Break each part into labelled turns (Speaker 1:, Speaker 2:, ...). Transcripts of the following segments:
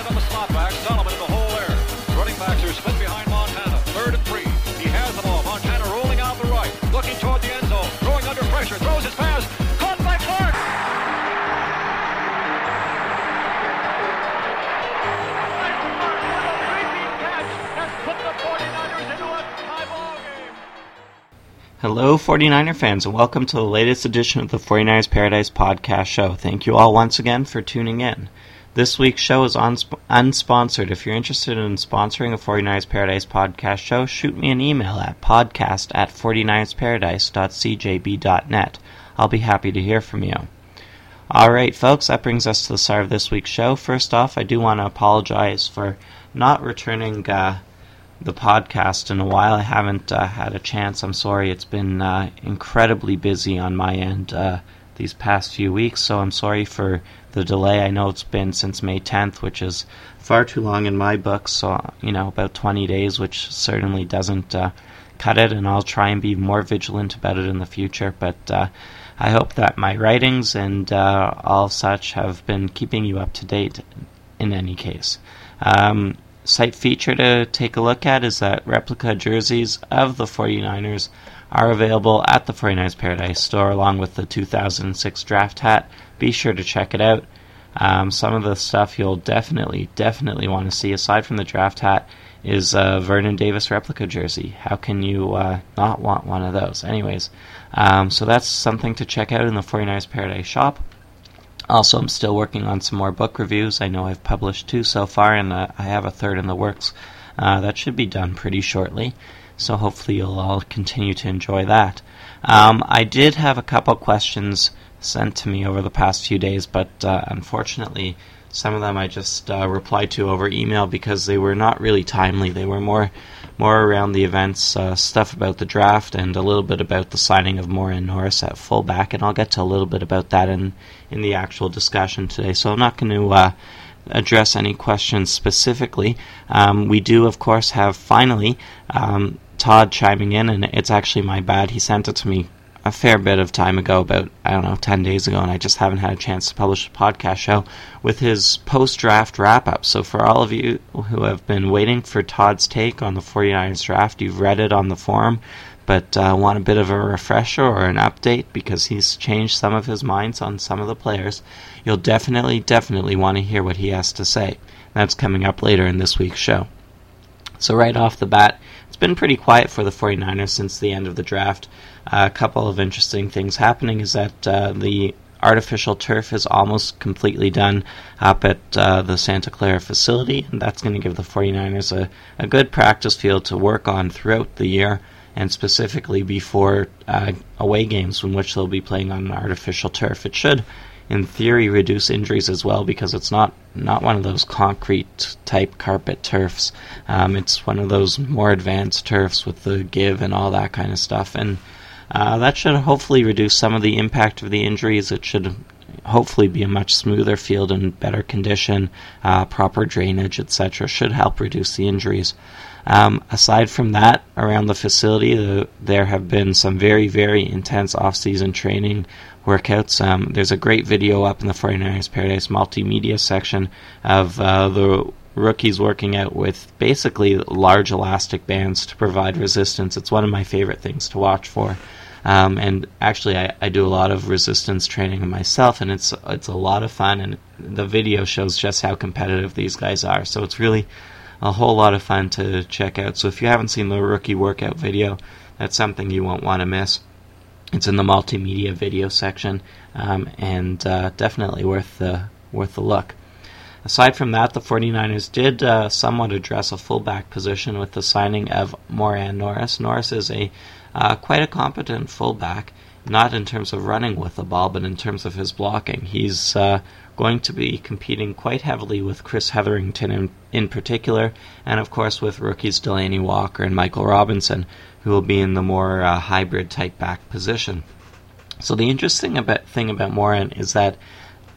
Speaker 1: on the slot back. Sullivan in the hole there. Running backs are split behind Montana. Third and three. He has the ball. Montana rolling out the right. Looking toward the end zone. Throwing under pressure. Throws his pass. Caught by Clark.
Speaker 2: Hello, 49er fans, and welcome to the latest edition of the 49ers Paradise podcast show. Thank you all once again for tuning in. This week's show is unsp- unsponsored. If you're interested in sponsoring a 49ers Paradise podcast show, shoot me an email at podcast at 49ersparadise.cjb.net. I'll be happy to hear from you. Alright, folks, that brings us to the start of this week's show. First off, I do want to apologize for not returning uh, the podcast in a while. I haven't uh, had a chance. I'm sorry. It's been uh, incredibly busy on my end uh, these past few weeks, so I'm sorry for the delay. I know it's been since May 10th, which is far too long in my book, so, you know, about 20 days, which certainly doesn't uh, cut it, and I'll try and be more vigilant about it in the future. But uh, I hope that my writings and uh, all such have been keeping you up to date in any case. Um, site feature to take a look at is that replica jerseys of the 49ers are available at the 49ers Paradise store along with the 2006 draft hat. Be sure to check it out. Um, some of the stuff you'll definitely, definitely want to see aside from the draft hat is a Vernon Davis replica jersey. How can you uh, not want one of those? Anyways, um, so that's something to check out in the 49ers Paradise shop. Also, I'm still working on some more book reviews. I know I've published two so far, and uh, I have a third in the works. Uh, that should be done pretty shortly, so hopefully you'll all continue to enjoy that. Um, I did have a couple questions sent to me over the past few days, but uh, unfortunately, some of them I just uh, replied to over email because they were not really timely. They were more more around the events, uh, stuff about the draft, and a little bit about the signing of Moran Norris at fullback. And I'll get to a little bit about that in in the actual discussion today. So I'm not going to uh, address any questions specifically. Um, we do, of course, have finally um, Todd chiming in, and it's actually my bad. He sent it to me a fair bit of time ago, about, I don't know, 10 days ago, and I just haven't had a chance to publish a podcast show with his post draft wrap up. So, for all of you who have been waiting for Todd's take on the 49ers draft, you've read it on the forum, but uh, want a bit of a refresher or an update because he's changed some of his minds on some of the players, you'll definitely, definitely want to hear what he has to say. That's coming up later in this week's show. So, right off the bat, it's been pretty quiet for the 49ers since the end of the draft. A couple of interesting things happening is that uh, the artificial turf is almost completely done up at uh, the Santa Clara facility, and that's going to give the 49ers a, a good practice field to work on throughout the year, and specifically before uh, away games in which they'll be playing on an artificial turf. It should, in theory, reduce injuries as well because it's not, not one of those concrete type carpet turfs. Um, it's one of those more advanced turfs with the give and all that kind of stuff, and uh, that should hopefully reduce some of the impact of the injuries. It should hopefully be a much smoother field and better condition, uh, proper drainage, etc. Should help reduce the injuries. Um, aside from that, around the facility, the, there have been some very, very intense off-season training workouts. Um, there's a great video up in the 49ers Paradise multimedia section of uh, the rookies working out with basically large elastic bands to provide resistance. It's one of my favorite things to watch for. Um, and actually, I, I do a lot of resistance training myself, and it's it's a lot of fun. And the video shows just how competitive these guys are. So it's really a whole lot of fun to check out. So if you haven't seen the rookie workout video, that's something you won't want to miss. It's in the multimedia video section, um, and uh, definitely worth the worth the look. Aside from that, the 49ers did uh, somewhat address a fullback position with the signing of Moran Norris. Norris is a uh, quite a competent fullback, not in terms of running with the ball, but in terms of his blocking. He's uh, going to be competing quite heavily with Chris Hetherington in, in particular, and of course with rookies Delanie Walker and Michael Robinson, who will be in the more uh, hybrid type back position. So the interesting about, thing about Moran is that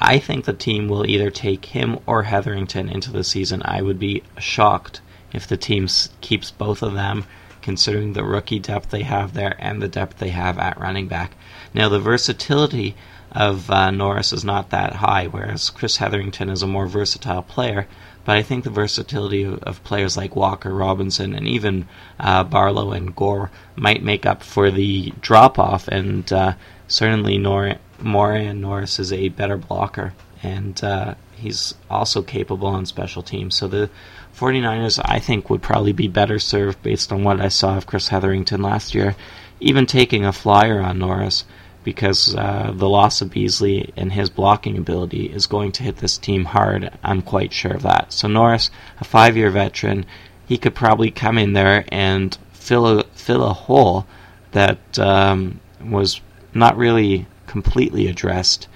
Speaker 2: I think the team will either take him or Hetherington into the season. I would be shocked if the team keeps both of them, considering the rookie depth they have there and the depth they have at running back. Now, the versatility of uh, Norris is not that high, whereas Chris Hetherington is a more versatile player. but I think the versatility of, players like Walker, Robinson, and even uh, Barlow and Gore might make up for the drop off. And uh, certainly, Nor- Moran Norris is a better blocker, and uh, he's also capable on special teams. So the 49ers, I think, would probably be better served based on what I saw of Chris Hetherington last year, even taking a flyer on Norris because uh, the loss of Beasley and his blocking ability is going to hit this team hard. I'm quite sure of that. So Norris, a five-year veteran, he could probably come in there and fill a fill a hole that um, was not really completely addressed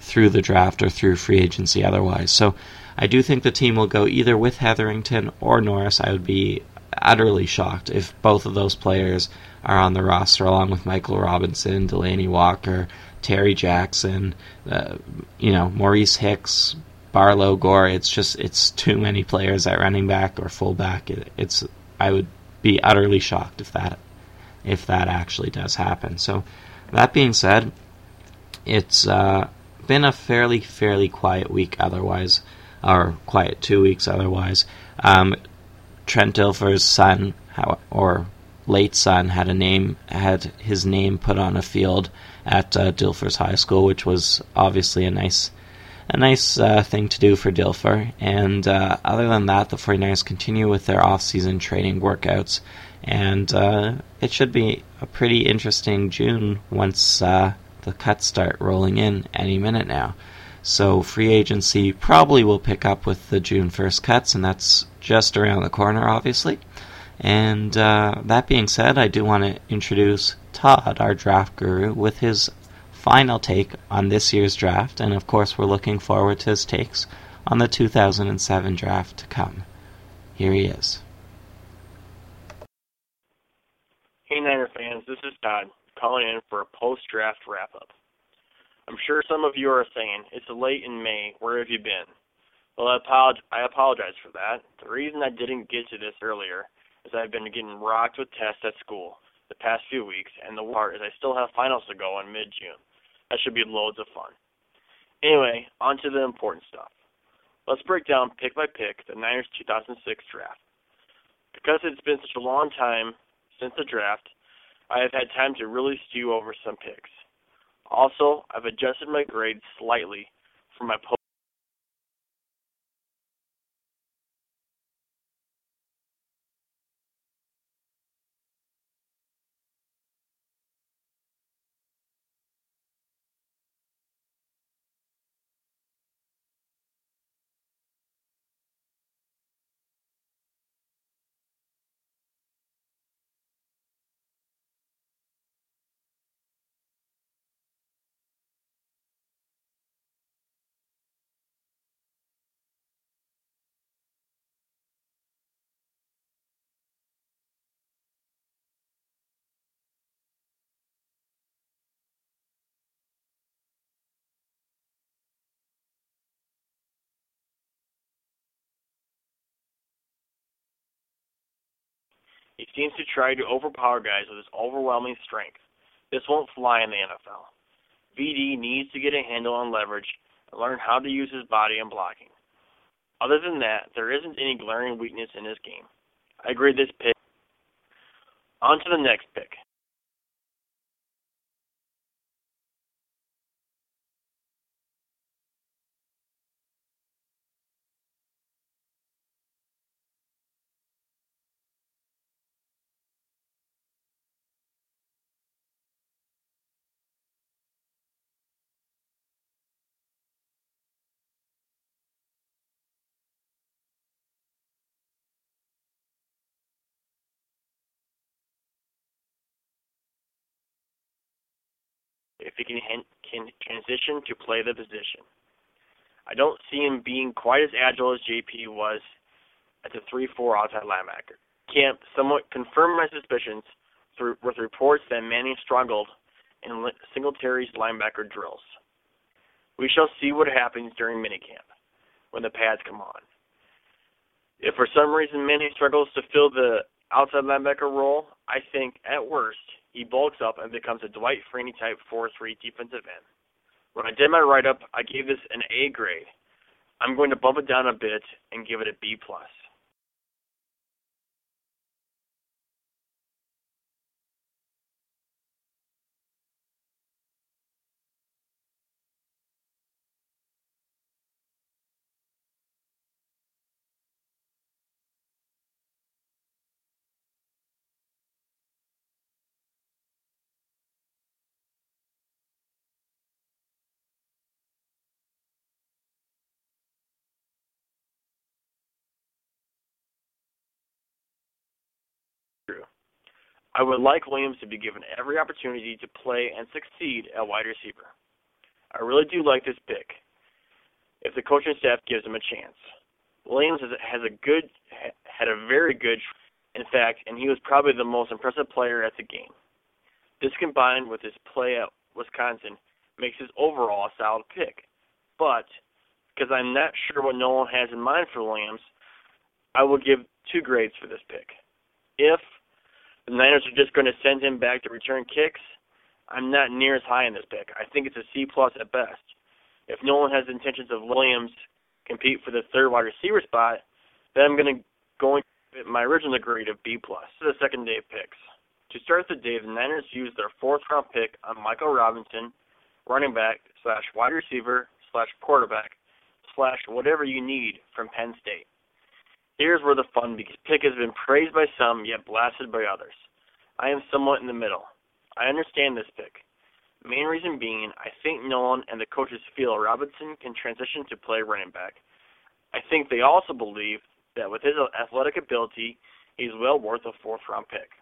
Speaker 2: through the draft or through free agency otherwise. So I do think the team will go either with Hetherington or Norris. I would be utterly shocked if both of those players are on the roster, along with Michael Robinson, Delanie Walker, Terry Jackson, uh, you know, Maurice Hicks, Barlow, Gore. It's just it's too many players at running back or fullback. It, it's I would be utterly shocked if that if that actually does happen. So that being said, it's uh, been a fairly fairly quiet week otherwise, or quiet two weeks otherwise. Um, Trent Dilfer's son, how, or late son had a name had his name put on a field at uh, Dilfer's High School, which was obviously a nice a nice uh, thing to do for Dilfer. And uh, other than that, the 49ers continue with their off-season training workouts, and uh, it should be a pretty interesting June once uh, the cuts start rolling in any minute now. So free agency probably will pick up with the June 1st cuts, and that's just around the corner, obviously. And uh, that being said, I do want to introduce Todd, our draft guru, with his final take on this year's draft. And of course, we're looking forward to his takes on the 2007 draft to come. Here he is.
Speaker 3: Hey Niner fans, this is Todd calling in for a post-draft wrap-up. I'm sure some of you are saying, it's late in May, where have you been? Well, I, apolog- I apologize for that. The reason I didn't get to this earlier is I've been getting rocked with tests at school the past few weeks, and the part is I still have finals to go in mid-June. That should be loads of fun. Anyway, on to the important stuff. Let's break down pick by pick the Niners 2006 draft. Because it's been such a long time since the draft, I have had time to really stew over some picks. Also, I've adjusted my grades slightly for my post He seems to try to overpower guys with his overwhelming strength. This won't fly in the NFL. VD needs to get a handle on leverage and learn how to use his body and blocking. Other than that, there isn't any glaring weakness in his game. I grade this pick. On to the next pick. If he can, can transition to play the position. I don't see him being quite as agile as JP was at the 3-4 outside linebacker. Camp somewhat confirmed my suspicions through, with reports that Manning struggled in Singletary's linebacker drills. We shall see what happens during minicamp when the pads come on. If for some reason Manning struggles to fill the outside linebacker role, I think at worst he bulks up and becomes a Dwight Freeney type 4-3 defensive end. When I did my write-up, I gave this an A grade. I'm going to bump it down a bit and give it a B plus. I would like Williams to be given every opportunity to play and succeed at wide receiver. I really do like this pick. If the coaching staff gives him a chance, Williams has, has a good, had a very good, in fact, and he was probably the most impressive player at the game. This combined with his play at Wisconsin makes his overall a solid pick. But because I'm not sure what Nolan has in mind for Williams, I will give two grades for this pick. If the Niners are just going to send him back to return kicks. I'm not near as high in this pick. I think it's a C plus at best. If Nolan has intentions of Williams compete for the third wide receiver spot, then I'm going to go into my original grade of B plus. To the second day picks. To start the day, the Niners used their fourth round pick on Michael Robinson, running back slash wide receiver slash quarterback slash whatever you need from Penn State. Here's where the fun. Pick has been praised by some, yet blasted by others. I am somewhat in the middle. I understand this pick. Main reason being, I think Nolan and the coaches feel Robinson can transition to play running back. I think they also believe that with his athletic ability, he's well worth a fourth round pick.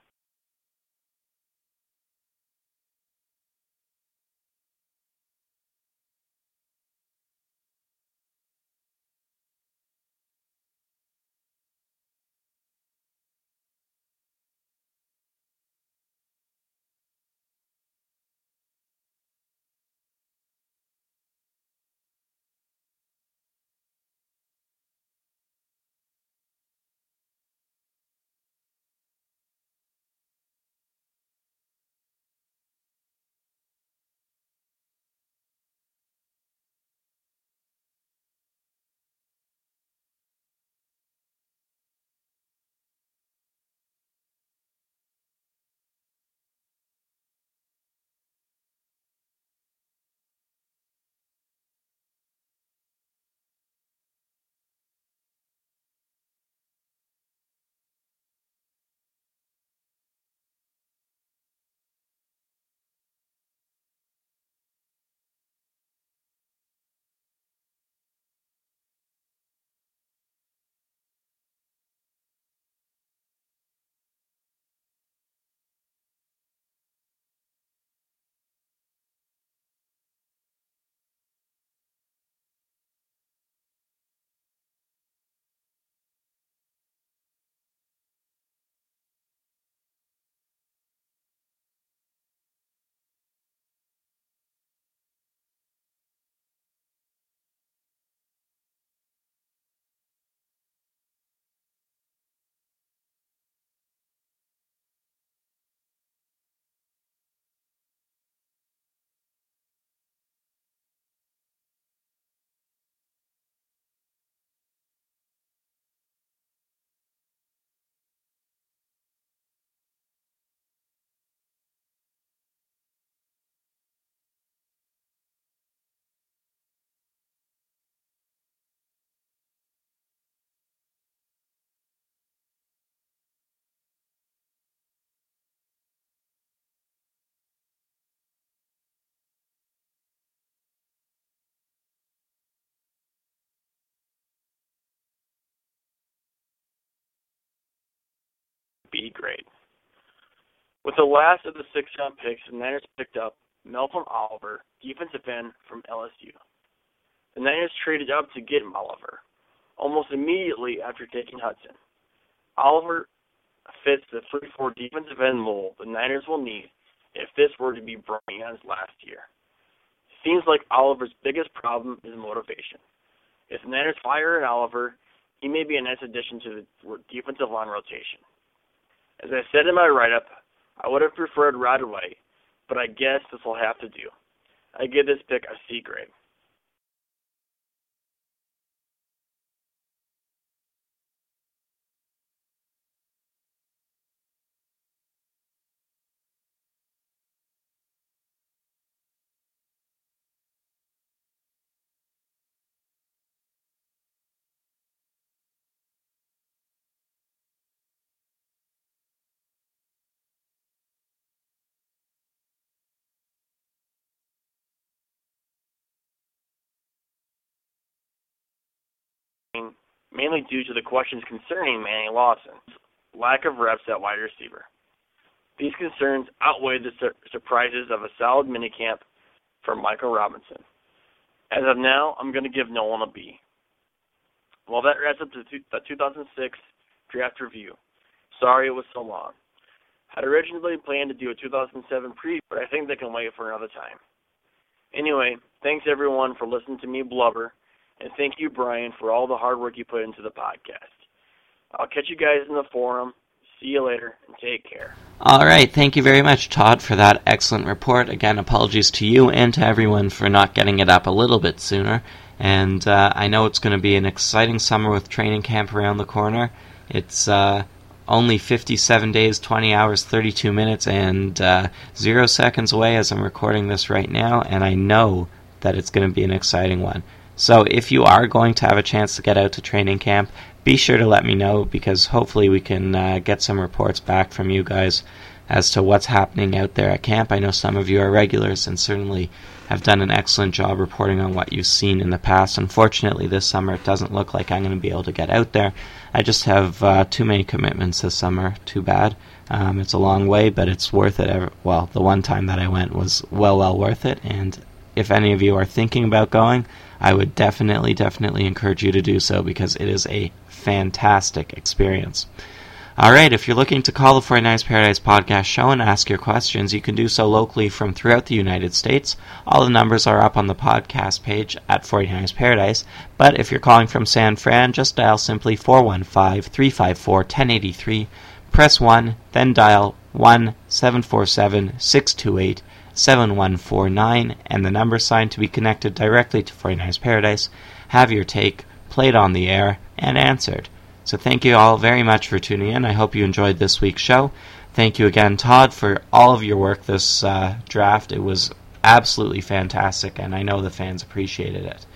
Speaker 3: B grade. With the last of the six round picks, the Niners picked up Melvin Oliver, defensive end from LSU. The Niners traded up to get Oliver almost immediately after taking Hudson. Oliver fits the 3 4 defensive end mold the Niners will need if this were to be Brian Young's last year. Seems like Oliver's biggest problem is motivation. If the Niners fire an Oliver, he may be a nice addition to the defensive line rotation. As I said in my write up, I would have preferred Rodway, but I guess this will have to do. I give this pick a C grade. Mainly due to the questions concerning Manny Lawson's lack of reps at wide receiver. These concerns outweighed the sur- surprises of a solid minicamp from Michael Robinson. As of now, I'm going to give Nolan a B. Well, that wraps up the 2006 draft review. Sorry it was so long. I'd originally planned to do a 2007 preview, but I think they can wait for another time. Anyway, thanks everyone for listening to me blubber, and thank you, Brian, for all the hard work you put into the podcast. I'll catch you guys in the forum. See you later, and take care.
Speaker 2: All right. Thank you very much, Todd, for that excellent report. Again, apologies to you and to everyone for not getting it up a little bit sooner. And uh, I know it's going to be an exciting summer with training camp around the corner. It's uh, only 57 days, 20 hours, 32 minutes, and uh, zero seconds away as I'm recording this right now, and I know that it's going to be an exciting one. So if you are going to have a chance to get out to training camp, be sure to let me know because hopefully we can uh, get some reports back from you guys as to what's happening out there at camp. I know some of you are regulars and certainly have done an excellent job reporting on what you've seen in the past. Unfortunately, this summer it doesn't look like I'm going to be able to get out there. I just have uh, too many commitments this summer. Too bad. Um, it's a long way, but it's worth it. Well, the one time that I went was well, well worth it. And if any of you are thinking about going, I would definitely, definitely encourage you to do so because it is a fantastic experience. All right, if you're looking to call the 49ers Paradise podcast show and ask your questions, you can do so locally from throughout the United States. All the numbers are up on the podcast page at 49ers Paradise. But if you're calling from San Fran, just dial simply 415 354 1083, press 1, then dial 1 747 628 7149, and the number sign to be connected directly to 49ers Paradise. Have your take played on the air and answered. So thank you all very much for tuning in. I hope you enjoyed this week's show. Thank you again, Todd, for all of your work this uh, draft. It was absolutely fantastic, and I know the fans appreciated it.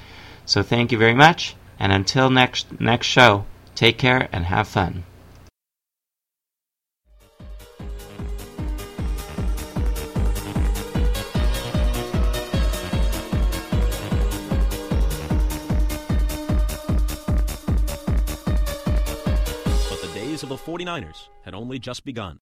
Speaker 2: So thank you very much, and until next next show, take care and have fun.
Speaker 4: 49ers had only just begun.